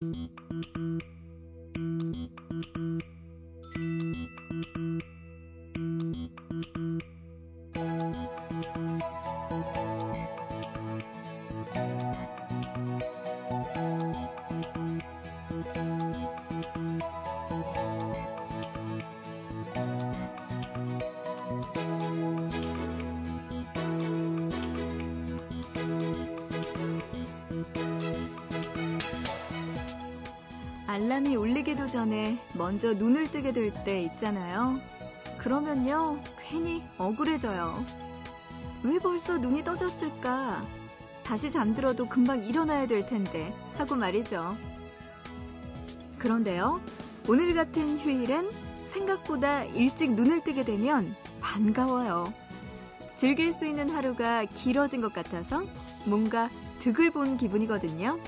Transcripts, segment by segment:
Thank mm -hmm. you. 알람이 울리기도 전에 먼저 눈을 뜨게 될 때 있잖아요. 그러면요, 괜히 억울해져요. 왜 벌써 눈이 떠졌을까? 다시 잠들어도 금방 일어나야 될 텐데, 하고 말이죠. 그런데요, 오늘 같은 휴일엔 생각보다 일찍 눈을 뜨게 되면 반가워요. 즐길 수 있는 하루가 길어진 것 같아서 뭔가 득을 본 기분이거든요.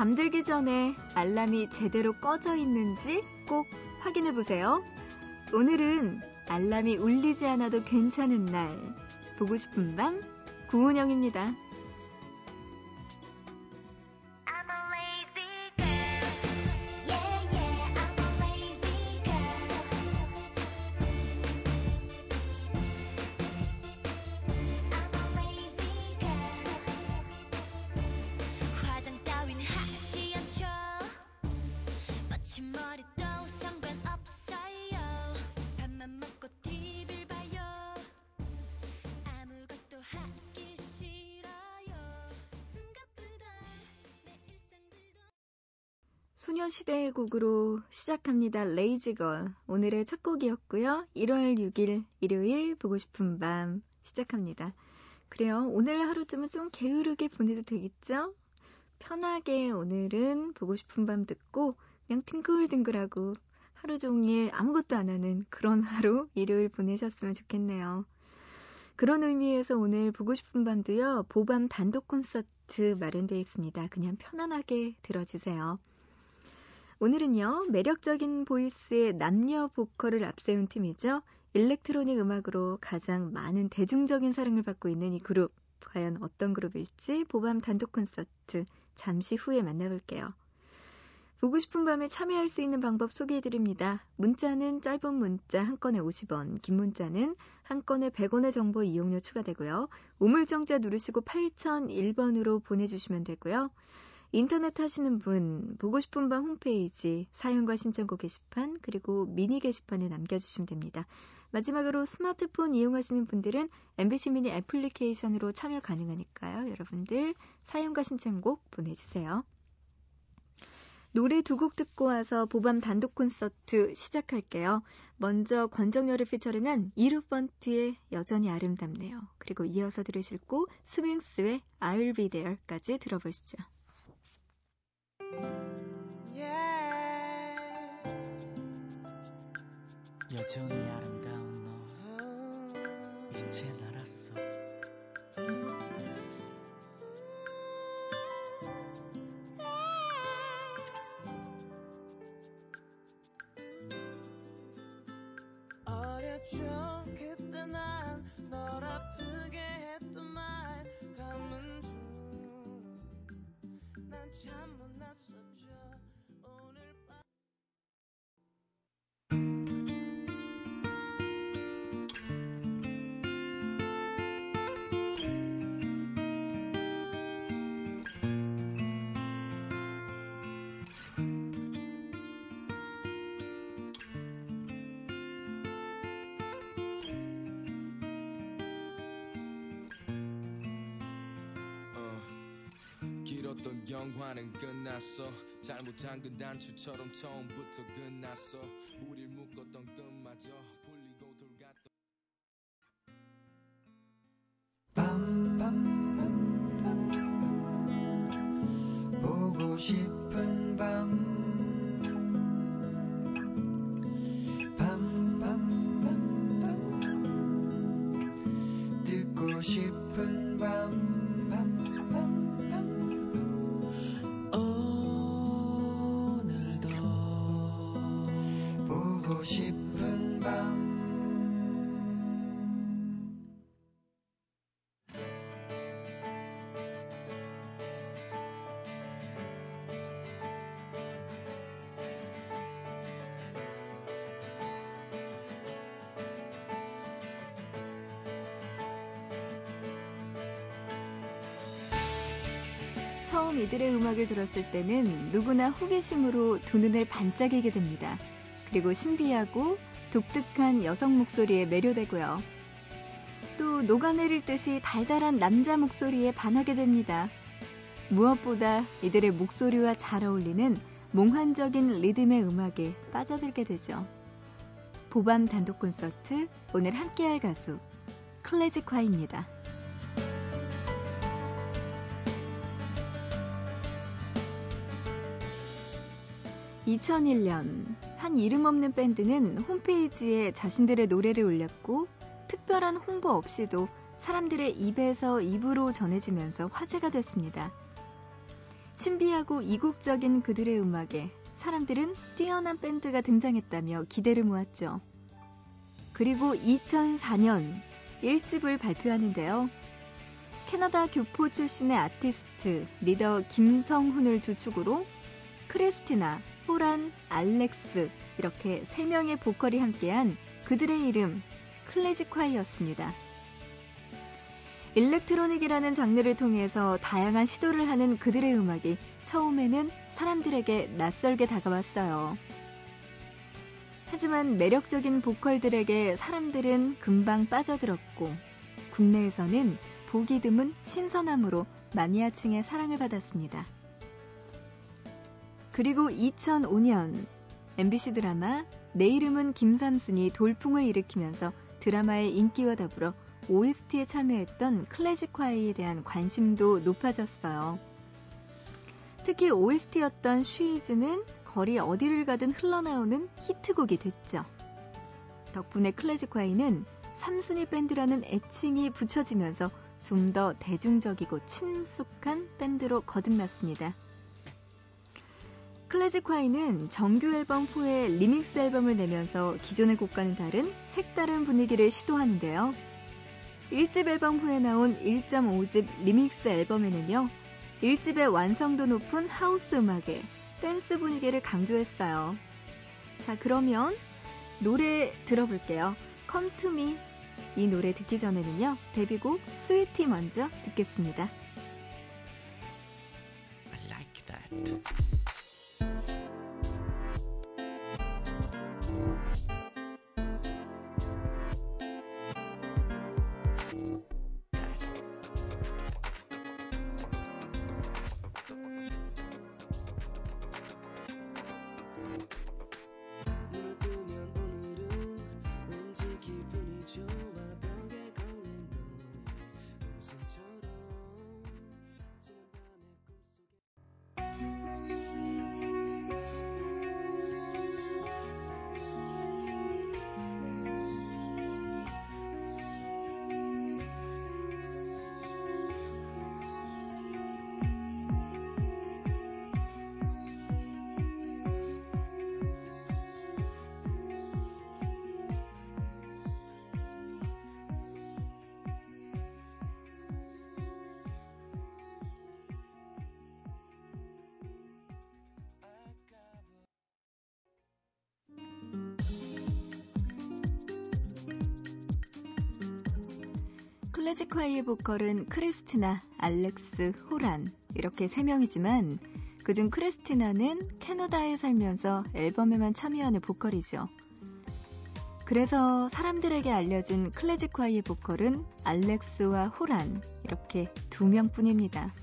잠들기 전에 알람이 제대로 꺼져 있는지 꼭 확인해 보세요. 오늘은 알람이 울리지 않아도 괜찮은 날. 보고 싶은 밤, 구은영입니다. 소녀시대의 곡으로 시작합니다. 레이지걸. 오늘의 첫 곡이었고요. 1월 6일 일요일 보고 싶은 밤 시작합니다. 그래요. 오늘 하루쯤은 좀 게으르게 보내도 되겠죠? 편하게 오늘은 보고 싶은 밤 듣고 그냥 팅글팅글하고 하루 종일 아무것도 안 하는 그런 하루 일요일 보내셨으면 좋겠네요. 그런 의미에서 오늘 보고 싶은 밤도요. 보밤 단독 콘서트 마련되어 있습니다. 그냥 편안하게 들어주세요. 오늘은요, 매력적인 보이스의 남녀 보컬을 앞세운 팀이죠. 일렉트로닉 음악으로 가장 많은 대중적인 사랑을 받고 있는 이 그룹. 과연 어떤 그룹일지 보밤 단독 콘서트 잠시 후에 만나볼게요. 보고 싶은 밤에 참여할 수 있는 방법 소개해드립니다. 문자는 짧은 문자 한 건에 50원, 긴 문자는 한 건에 100원의 정보 이용료 추가되고요. 우물정자 누르시고 8001번으로 보내주시면 되고요. 인터넷 하시는 분, 보고 싶은 밤 홈페이지, 사연과 신청곡 게시판, 그리고 미니 게시판에 남겨주시면 됩니다. 마지막으로 스마트폰 이용하시는 분들은 MBC 미니 애플리케이션으로 참여 가능하니까요. 여러분들 사연과 신청곡 보내주세요. 노래 두 곡 듣고 와서 보밤 단독 콘서트 시작할게요. 먼저 권정열을 피처링한 이루펀트의 여전히 아름답네요. 그리고 이어서 들으실 곡 스윙스의 I'll be there까지 들어보시죠. 여전히 아름다운 너. 이젠 알 길었던 영화는 끝났어. 잘못한 건 단추처럼 처음부터 끝났어. 우릴 처음 이들의 음악을 들었을 때는 누구나 호기심으로 두 눈을 반짝이게 됩니다. 그리고 신비하고 독특한 여성 목소리에 매료되고요. 또 녹아내릴 듯이 달달한 남자 목소리에 반하게 됩니다. 무엇보다 이들의 목소리와 잘 어울리는 몽환적인 리듬의 음악에 빠져들게 되죠. 보밤 단독 콘서트 오늘 함께할 가수 클래식화입니다. 2001년 한 이름 없는 밴드는 홈페이지에 자신들의 노래를 올렸고 특별한 홍보 없이도 사람들의 입에서 입으로 전해지면서 화제가 됐습니다. 신비하고 이국적인 그들의 음악에 사람들은 뛰어난 밴드가 등장했다며 기대를 모았죠. 그리고 2004년 1집을 발표하는데요. 캐나다 교포 출신의 아티스트 리더 김성훈을 주축으로 크리스티나, 호란, 알렉스 이렇게 3명의 보컬이 함께한 그들의 이름 클래지콰이였습니다. electronic이라는 장르를 통해서 다양한 시도를 하는 그들의 음악이 처음에는 사람들에게 낯설게 다가왔어요. 하지만 매력적인 보컬들에게 사람들은 금방 빠져들었고 국내에서는 보기 드문 신선함으로 마니아층의 사랑을 받았습니다. 그리고 2005년 MBC 드라마 내 이름은 김삼순이 돌풍을 일으키면서 드라마의 인기와 더불어 OST에 참여했던 클래식화에 대한 관심도 높아졌어요. 특히 OST였던 She Is는 거리 어디를 가든 흘러나오는 히트곡이 됐죠. 덕분에 클래지콰이는 삼순이 밴드라는 애칭이 붙여지면서 좀 더 대중적이고 친숙한 밴드로 거듭났습니다. 클래지콰이는 정규 앨범 후에 리믹스 앨범을 내면서 기존의 곡과는 다른 색다른 분위기를 시도하는데요. 1집 앨범 후에 나온 1.5집 리믹스 앨범에는요. 1집의 완성도 높은 하우스 음악에 댄스 분위기를 강조했어요. 자, 그러면 노래 들어볼게요. Come to me. 이 노래 듣기 전에는요. 데뷔곡 스위티 먼저 듣겠습니다. I like that. 클래식화이의 보컬은 크리스티나, 알렉스, 호란 이렇게 세 명이지만 그중 크리스티나는 캐나다에 살면서 앨범에만 참여하는 보컬이죠. 그래서 사람들에게 알려진 클래식화이의 보컬은 알렉스와 호란 이렇게 두 명뿐입니다.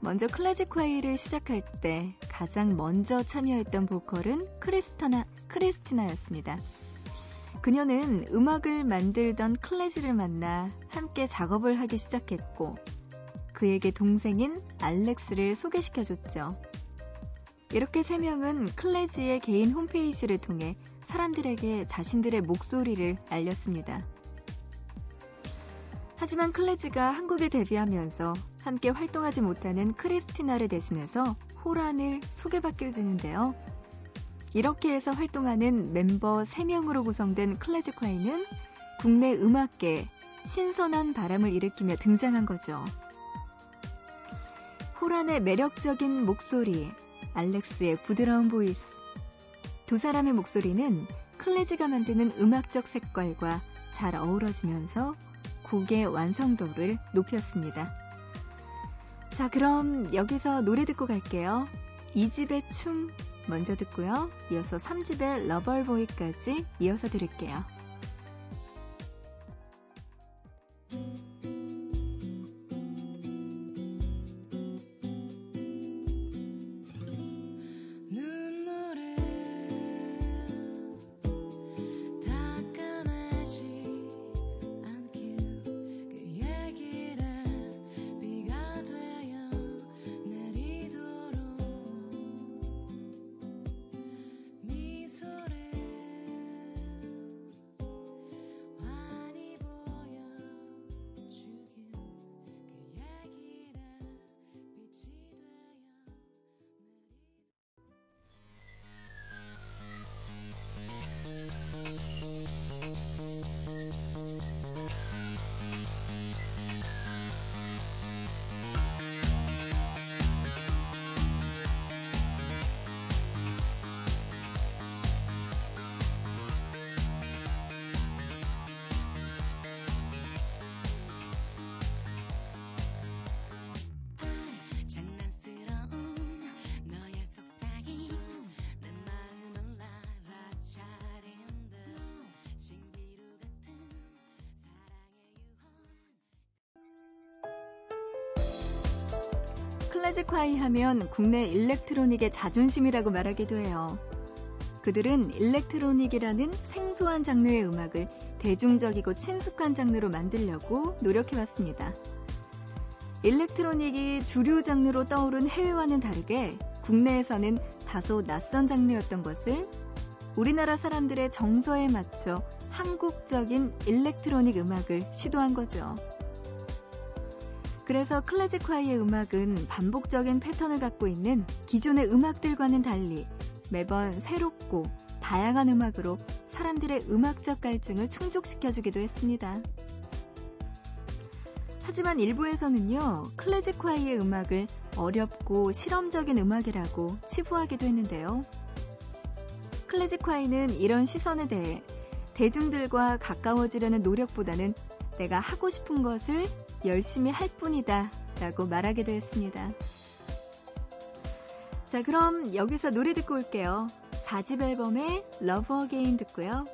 먼저 클래식화이를 시작할 때 가장 먼저 참여했던 보컬은 크리스타나, 크리스티나였습니다. 그녀는 음악을 만들던 클래지를 만나 함께 작업을 하기 시작했고 그에게 동생인 알렉스를 소개시켜줬죠. 이렇게 세 명은 클래지의 개인 홈페이지를 통해 사람들에게 자신들의 목소리를 알렸습니다. 하지만 클래지가 한국에 데뷔하면서 함께 활동하지 못하는 크리스티나를 대신해서 호란을 소개받게 되는데요. 이렇게 해서 활동하는 멤버 3명으로 구성된 클래지콰이는 국내 음악계에 신선한 바람을 일으키며 등장한 거죠. 호란의 매력적인 목소리, 알렉스의 부드러운 보이스. 두 사람의 목소리는 클래지가 만드는 음악적 색깔과 잘 어우러지면서 곡의 완성도를 높였습니다. 자, 그럼 여기서 노래 듣고 갈게요. 이 집의 춤 먼저 듣고요. 이어서 3집의 러벌보이까지 이어서 들을게요. 클래지콰이 하면 국내 electronic의 자존심이라고 말하기도 해요. 그들은 electronic이라는 생소한 장르의 음악을 대중적이고 친숙한 장르로 만들려고 노력해왔습니다. electronic이 주류 장르로 떠오른 해외와는 다르게 국내에서는 다소 낯선 장르였던 것을 우리나라 사람들의 정서에 맞춰 한국적인 electronic 음악을 시도한 거죠. 그래서 클래식화의 음악은 반복적인 패턴을 갖고 있는 기존의 음악들과는 달리 매번 새롭고 다양한 음악으로 사람들의 음악적 갈증을 충족시켜주기도 했습니다. 하지만 일부에서는요, 클래식화의 음악을 어렵고 실험적인 음악이라고 치부하기도 했는데요. 클래식화이는 이런 시선에 대해 대중들과 가까워지려는 노력보다는 내가 하고 싶은 것을 열심히 할 뿐이다 라고 말하기도 했습니다. 자, 그럼 여기서 노래 듣고 올게요. 4집 앨범의 Love Again 듣고요.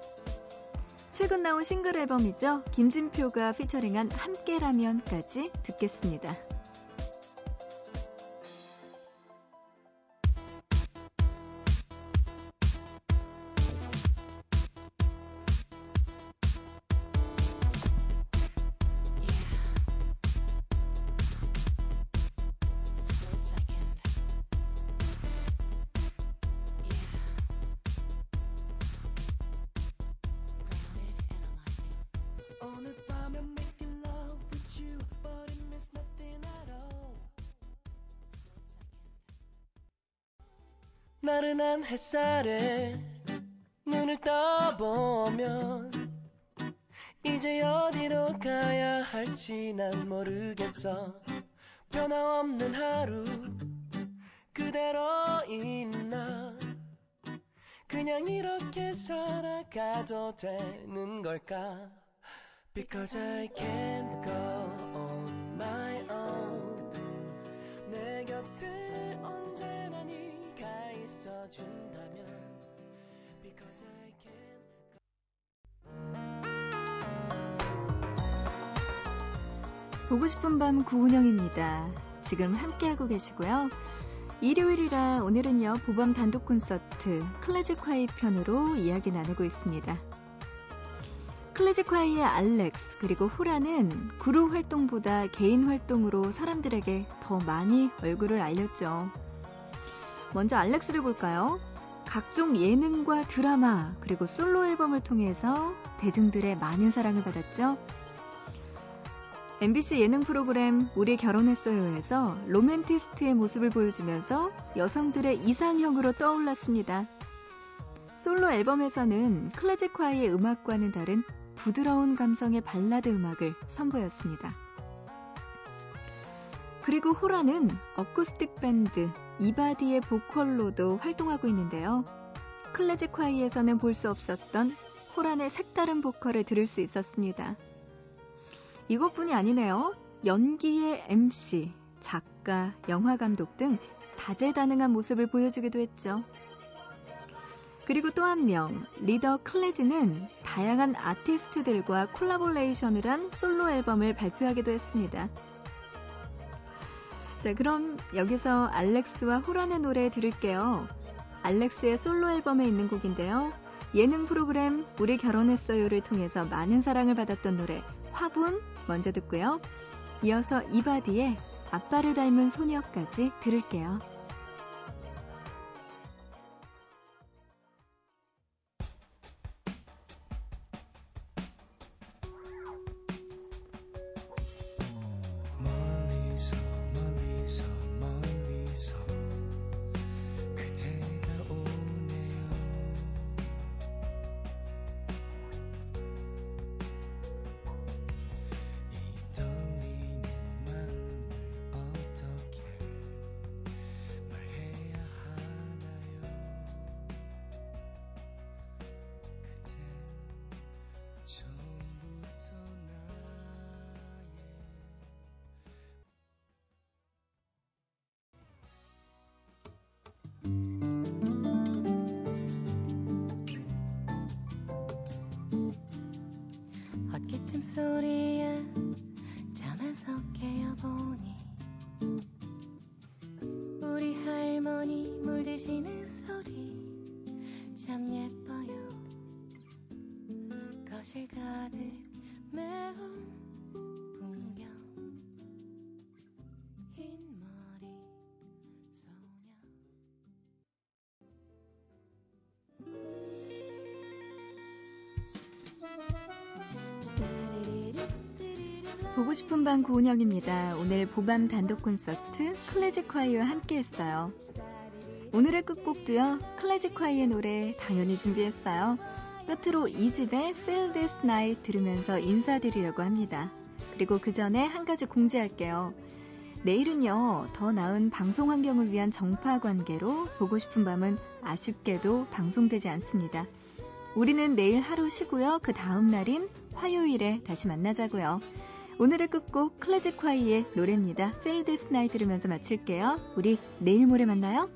최근 나온 싱글 앨범이죠. 김진표가 피처링한 함께라면까지 듣겠습니다. 나른한 햇살에 눈을 떠보면 이제 어디로 가야 할지 난 모르겠어. 변화없는 하루 그대로 있나? 그냥 이렇게 살아가도 되는 걸까 Because I can't go on my own 내 곁에 언제나 네가 있어준다면 Because I can't 보고 싶은 밤 구은영입니다. 지금 함께하고 계시고요. 일요일이라 오늘은요, 보밤 단독 콘서트 클래식 화이 편으로 이야기 나누고 있습니다. 클래식화이의 알렉스 그리고 후라는 그룹 활동보다 개인 활동으로 사람들에게 더 많이 얼굴을 알렸죠. 먼저 알렉스를 볼까요? 각종 예능과 드라마 그리고 솔로 앨범을 통해서 대중들의 많은 사랑을 받았죠. MBC 예능 프로그램 우리 결혼했어요에서 로맨티스트의 모습을 보여주면서 여성들의 이상형으로 떠올랐습니다. 솔로 앨범에서는 클래식화의 음악과는 다른 부드러운 감성의 발라드 음악을 선보였습니다. 그리고 호라는 어쿠스틱 밴드 이바디의 보컬로도 활동하고 있는데요. 클래식 화이에서는 볼 수 없었던 호란의 색다른 보컬을 들을 수 있었습니다. 이것뿐이 아니네요. 연기의 MC, 작가, 작곡가, 영화 감독 등 다재다능한 모습을 보여주기도 했죠. 그리고 또 한 명, 리더 클래즈는 다양한 아티스트들과 콜라보레이션을 한 솔로 앨범을 발표하기도 했습니다. 자, 그럼 여기서 알렉스와 호란의 노래 들을게요. 알렉스의 솔로 앨범에 있는 곡인데요. 예능 프로그램 우리 결혼했어요를 통해서 많은 사랑을 받았던 노래 화분 먼저 듣고요. 이어서 이바디의 아빠를 닮은 소녀까지 들을게요. 소리에 잠에서 깨어보니 우리 할머니 물 드시는 소리 참 예뻐요. 거실 가득 보고 싶은 밤 고은영입니다. 오늘 보밤 단독 콘서트 클래식 콰이와 함께 했어요. 오늘의 끝곡도요. 클래식 콰이의 노래 당연히 준비했어요. 끝으로 이 집의 Feel This Night 들으면서 인사드리려고 합니다. 그리고 그 전에 한 가지 공지할게요. 내일은요, 더 나은 방송 환경을 위한 정파 관계로 보고 싶은 밤은 아쉽게도 방송되지 않습니다. 우리는 내일 하루 쉬고요. 그 다음 날인 화요일에 다시 만나자고요. 오늘의 끝곡 클래식콰이의 노래입니다. Feel This Night 들으면서 마칠게요. 우리 내일 모레 만나요.